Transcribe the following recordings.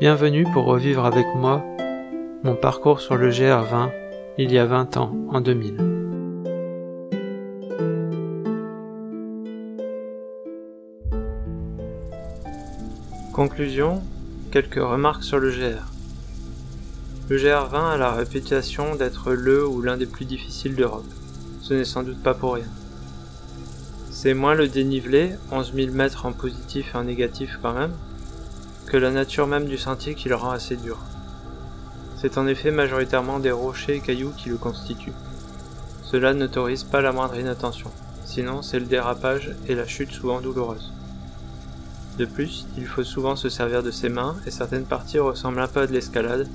Bienvenue pour revivre avec moi mon parcours sur le GR20 il y a 20 ans, en 2000. Conclusion, quelques remarques sur le GR. Le GR20 a la réputation d'être le ou l'un des plus difficiles d'Europe. Ce n'est sans doute pas pour rien. C'est moins le dénivelé, 11 000 mètres en positif et en négatif quand même, que la nature même du sentier qui le rend assez dur. C'est en effet majoritairement des rochers et cailloux qui le constituent. Cela n'autorise pas la moindre inattention, sinon c'est le dérapage et la chute souvent douloureuse. De plus, il faut souvent se servir de ses mains et certaines parties ressemblent un peu à de l'escalade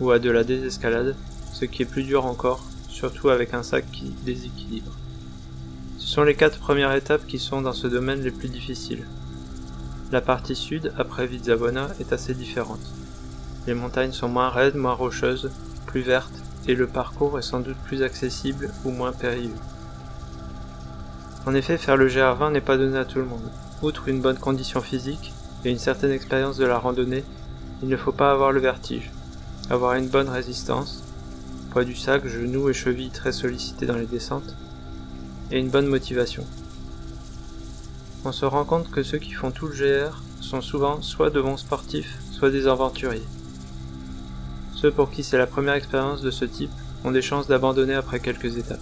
ou à de la désescalade, ce qui est plus dur encore, surtout avec un sac qui déséquilibre. Ce sont les quatre premières étapes qui sont dans ce domaine les plus difficiles, la partie sud, après Vizabona, est assez différente. Les montagnes sont moins raides, moins rocheuses, plus vertes, et le parcours est sans doute plus accessible ou moins périlleux. En effet, faire le GR20 n'est pas donné à tout le monde. Outre une bonne condition physique et une certaine expérience de la randonnée, il ne faut pas avoir le vertige, avoir une bonne résistance, poids du sac, genoux et chevilles très sollicités dans les descentes, et une bonne motivation on se rend compte que ceux qui font tout le GR sont souvent soit de bons sportifs, soit des aventuriers. Ceux pour qui c'est la première expérience de ce type ont des chances d'abandonner après quelques étapes.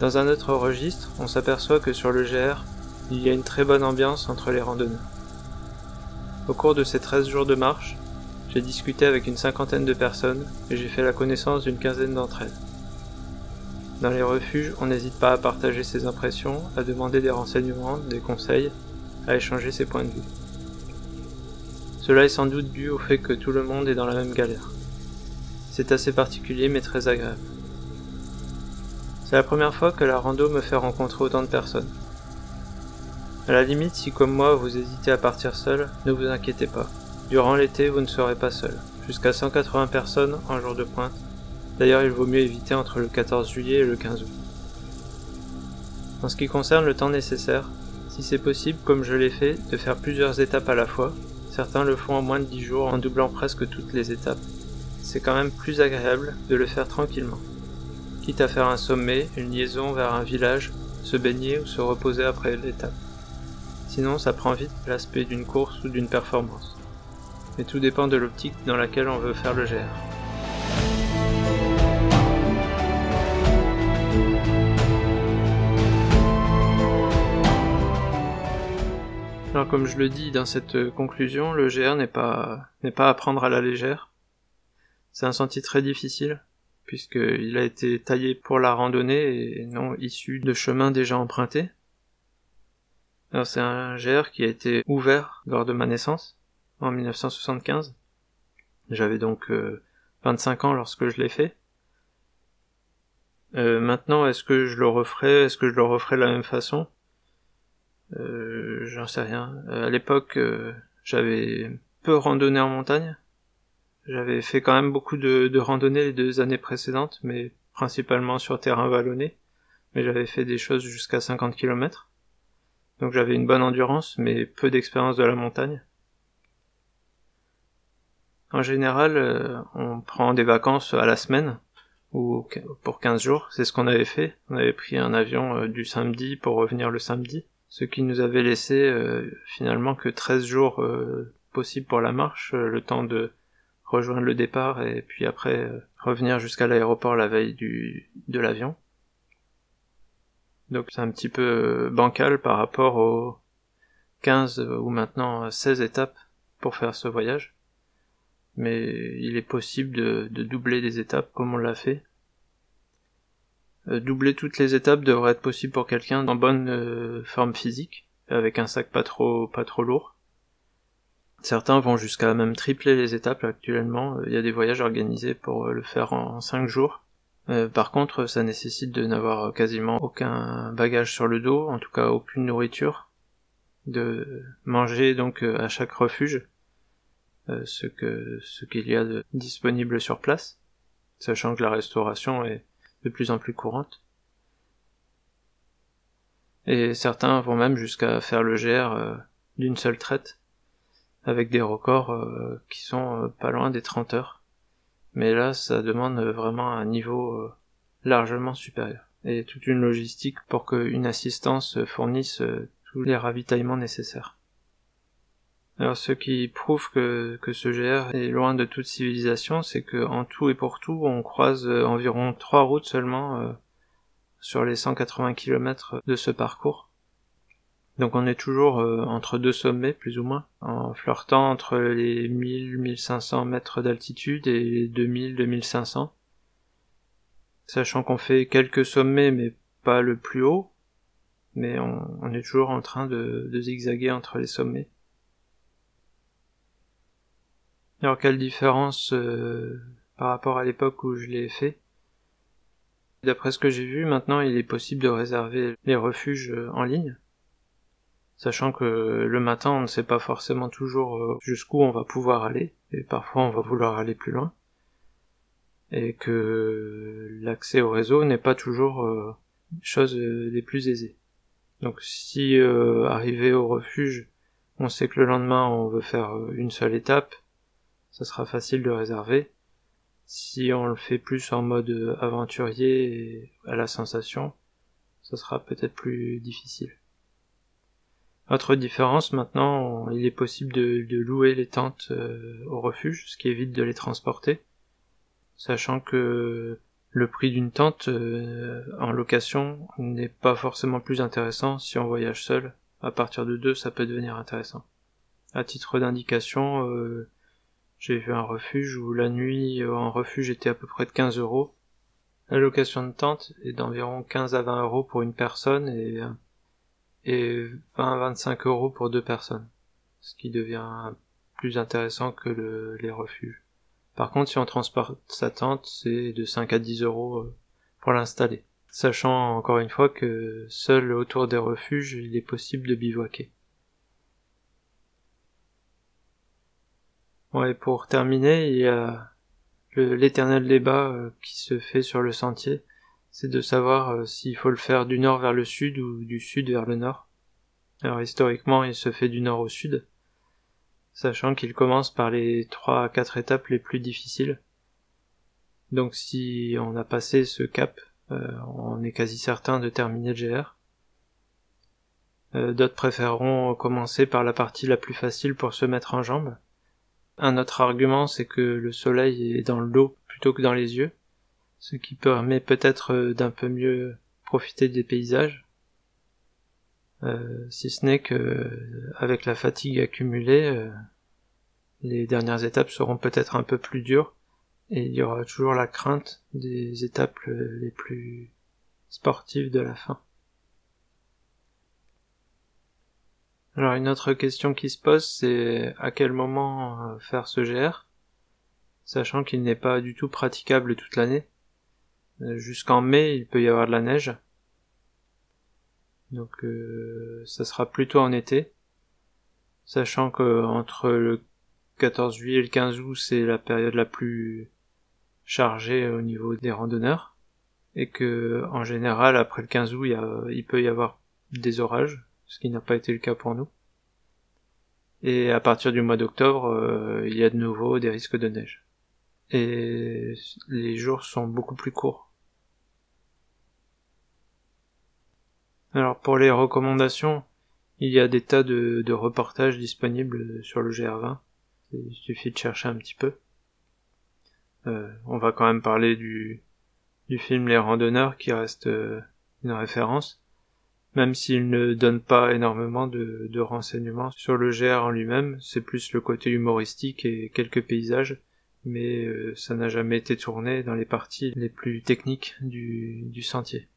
Dans un autre registre, on s'aperçoit que sur le GR, il y a une très bonne ambiance entre les randonneurs. Au cours de ces 13 jours de marche, j'ai discuté avec une cinquantaine de personnes et j'ai fait la connaissance d'une quinzaine d'entre elles. Dans les refuges, on n'hésite pas à partager ses impressions, à demander des renseignements, des conseils, à échanger ses points de vue. Cela est sans doute dû au fait que tout le monde est dans la même galère. C'est assez particulier mais très agréable. C'est la première fois que la rando me fait rencontrer autant de personnes. À la limite, si comme moi vous hésitez à partir seul, ne vous inquiétez pas. Durant l'été, vous ne serez pas seul. Jusqu'à 180 personnes en jour de pointe, D'ailleurs, il vaut mieux éviter entre le 14 juillet et le 15 août. En ce qui concerne le temps nécessaire, si c'est possible, comme je l'ai fait, de faire plusieurs étapes à la fois, certains le font en moins de 10 jours en doublant presque toutes les étapes, c'est quand même plus agréable de le faire tranquillement. Quitte à faire un sommet, une liaison vers un village, se baigner ou se reposer après l'étape. Sinon, ça prend vite l'aspect d'une course ou d'une performance. Mais tout dépend de l'optique dans laquelle on veut faire le GR. Alors comme je le dis dans cette euh, conclusion, le GR n'est pas n'est pas à prendre à la légère. C'est un sentier très difficile puisqu'il a été taillé pour la randonnée et non issu de chemins déjà empruntés. Alors c'est un GR qui a été ouvert lors de ma naissance en 1975. J'avais donc 25 euh, ans lorsque je l'ai fait. Euh, maintenant, est-ce que je le referai Est-ce que je le referai de la même façon? J'en sais rien. Euh, à l'époque, euh, j'avais peu randonné en montagne. J'avais fait quand même beaucoup de, de randonnées les deux années précédentes, mais principalement sur terrain vallonné. Mais j'avais fait des choses jusqu'à 50 km. Donc j'avais une bonne endurance, mais peu d'expérience de la montagne. En général, on prend des vacances à la semaine, ou pour 15 jours, c'est ce qu'on avait fait. On avait pris un avion du samedi pour revenir le samedi ce qui nous avait laissé euh, finalement que 13 jours euh, possibles pour la marche, euh, le temps de rejoindre le départ et puis après revenir jusqu'à l'aéroport la veille du, de l'avion. Donc c'est un petit peu bancal par rapport aux 15 ou maintenant 16 étapes pour faire ce voyage. Mais il est possible de, de doubler des étapes comme on l'a fait. Euh, doubler toutes les étapes devrait être possible pour quelqu'un en bonne euh, forme physique, avec un sac pas trop pas trop lourd. Certains vont jusqu'à même tripler les étapes actuellement. Il y a des voyages organisés pour euh, le faire en 5 jours. par contre, ça nécessite de n'avoir quasiment aucun bagage sur le dos, en tout cas aucune nourriture, de manger donc à chaque refuge ce que ce qu'il y a de disponible sur place, sachant que la restauration est de plus en plus courante. Et certains vont même jusqu'à faire le GR euh, d'une seule traite. avec des records qui sont pas loin des 30 heures. Mais là, ça demande vraiment un niveau largement supérieur et toute une logistique pour qu'une assistance fournisse tous les ravitaillements nécessaires. Alors ce qui prouve que, que ce GR est loin de toute civilisation, c'est que en tout et pour tout, on croise euh, environ trois routes seulement euh, sur les 180 km de ce parcours. Donc on est toujours euh, entre deux sommets plus ou moins, en flirtant entre les 1000-1500 mètres d'altitude et les 2000-2500. Sachant qu'on fait quelques sommets mais pas le plus haut, mais on, est toujours en train de zigzaguer entre les sommets. Alors quelle différence euh, par rapport à l'époque où je l'ai fait? D'après ce que j'ai vu, maintenant il est possible de réserver les refuges euh, en ligne. Sachant que le matin on ne sait pas forcément toujours euh, jusqu'où on va pouvoir aller, et parfois on va vouloir aller plus loin. Et que l'accès au réseau n'est pas toujours chose des plus aisées. Donc si arrivé au refuge, on sait que le lendemain on veut faire une seule étape, ça sera facile de réserver. Si on le fait plus en mode aventurier et à la sensation, ça sera peut-être plus difficile. Autre différence, maintenant, il est possible de, louer les tentes euh, au refuge, ce qui évite de les transporter, sachant que le prix d'une tente euh, en location n'est pas forcément plus intéressant si on voyage seul. À partir de deux, ça peut devenir intéressant. À titre d'indication, euh, j'ai vu un refuge où la nuit euh, en refuge était à peu près de 15 euros. La location de tente est d'environ 15 à 20 euros pour une personne et, euh, et 20 à 25 euros pour deux personnes. Ce qui devient plus intéressant que le, les refuges. Par contre, si on transporte sa tente, c'est de 5 à 10 euros euh, pour l'installer. Sachant encore une fois que seul autour des refuges, il est possible de bivouaquer. Ouais, pour terminer, il y a l'éternel débat euh, qui se fait sur le sentier, c'est de savoir euh, s'il faut le faire du nord vers le sud ou du sud vers le nord. Alors historiquement, il se fait du nord au sud, sachant qu'il commence par les trois à quatre étapes les plus difficiles. Donc si on a passé ce cap, euh, on est quasi certain de terminer le GR. D'autres préféreront commencer par la partie la plus facile pour se mettre en jambes. Un autre argument, c'est que le soleil est dans le dos plutôt que dans les yeux, ce qui permet peut-être euh, d'un peu mieux profiter des paysages. Euh, si ce n'est que avec la fatigue accumulée, euh, les dernières étapes seront peut-être un peu plus dures et il y aura toujours la crainte des étapes les plus sportives de la fin. Alors une autre question qui se pose, c'est à quel moment faire ce GR, sachant qu'il n'est pas du tout praticable toute l'année. Euh, jusqu'en mai, il peut y avoir de la neige. Donc euh, ça sera plutôt en été, sachant que entre le 14 juillet et le 15 août, c'est la période la plus chargée au niveau des randonneurs, et que en général après le 15 août, il peut y avoir des orages, ce qui n'a pas été le cas pour nous. Et à partir du mois d'octobre, euh, il y a de nouveau des risques de neige. Et les jours sont beaucoup plus courts. Alors pour les recommandations, il y a des tas de, reportages disponibles sur le GR20. Il suffit de chercher un petit peu. Euh, on va quand même parler du, film Les Randonneurs qui reste euh, une référence même s'il ne donne pas énormément de, renseignements sur le GR en lui-même, c'est plus le côté humoristique et quelques paysages, mais euh, ça n'a jamais été tourné dans les parties les plus techniques du, sentier.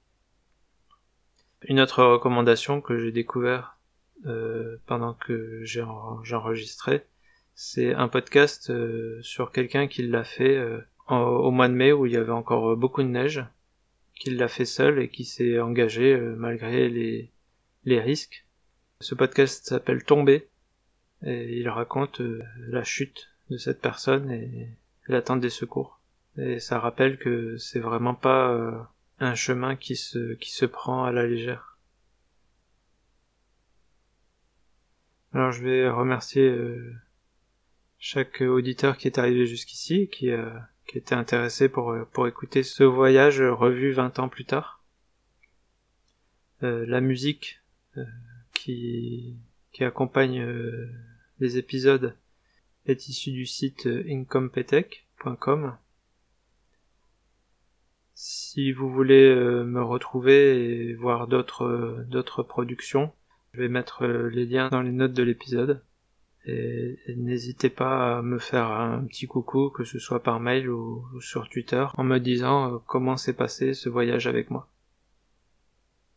Une autre recommandation que j'ai découvert euh, pendant que j'enregistrais, c'est un podcast euh, sur quelqu'un qui l'a fait au mois de mai où il y avait encore beaucoup de neige qu'il l'a fait seul et qui s'est engagé euh, malgré les, les risques. Ce podcast s'appelle Tomber et il raconte euh, la chute de cette personne et l'attente des secours. Et ça rappelle que c'est vraiment pas euh, un chemin qui se, qui se prend à la légère. Alors je vais remercier chaque auditeur qui est arrivé jusqu'ici, qui, euh, qui était intéressé pour, euh, pour écouter ce voyage revu 20 ans plus tard. Euh, la musique qui, qui accompagne les épisodes est issue du site incompetech.com. Si vous voulez me retrouver et voir d'autres d'autres productions, je vais mettre les liens dans les notes de l'épisode. Et, n'hésitez pas à me faire un petit coucou, que ce soit par mail ou, sur Twitter, en me disant euh, comment s'est passé ce voyage avec moi.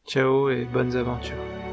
Ciao et bonnes aventures.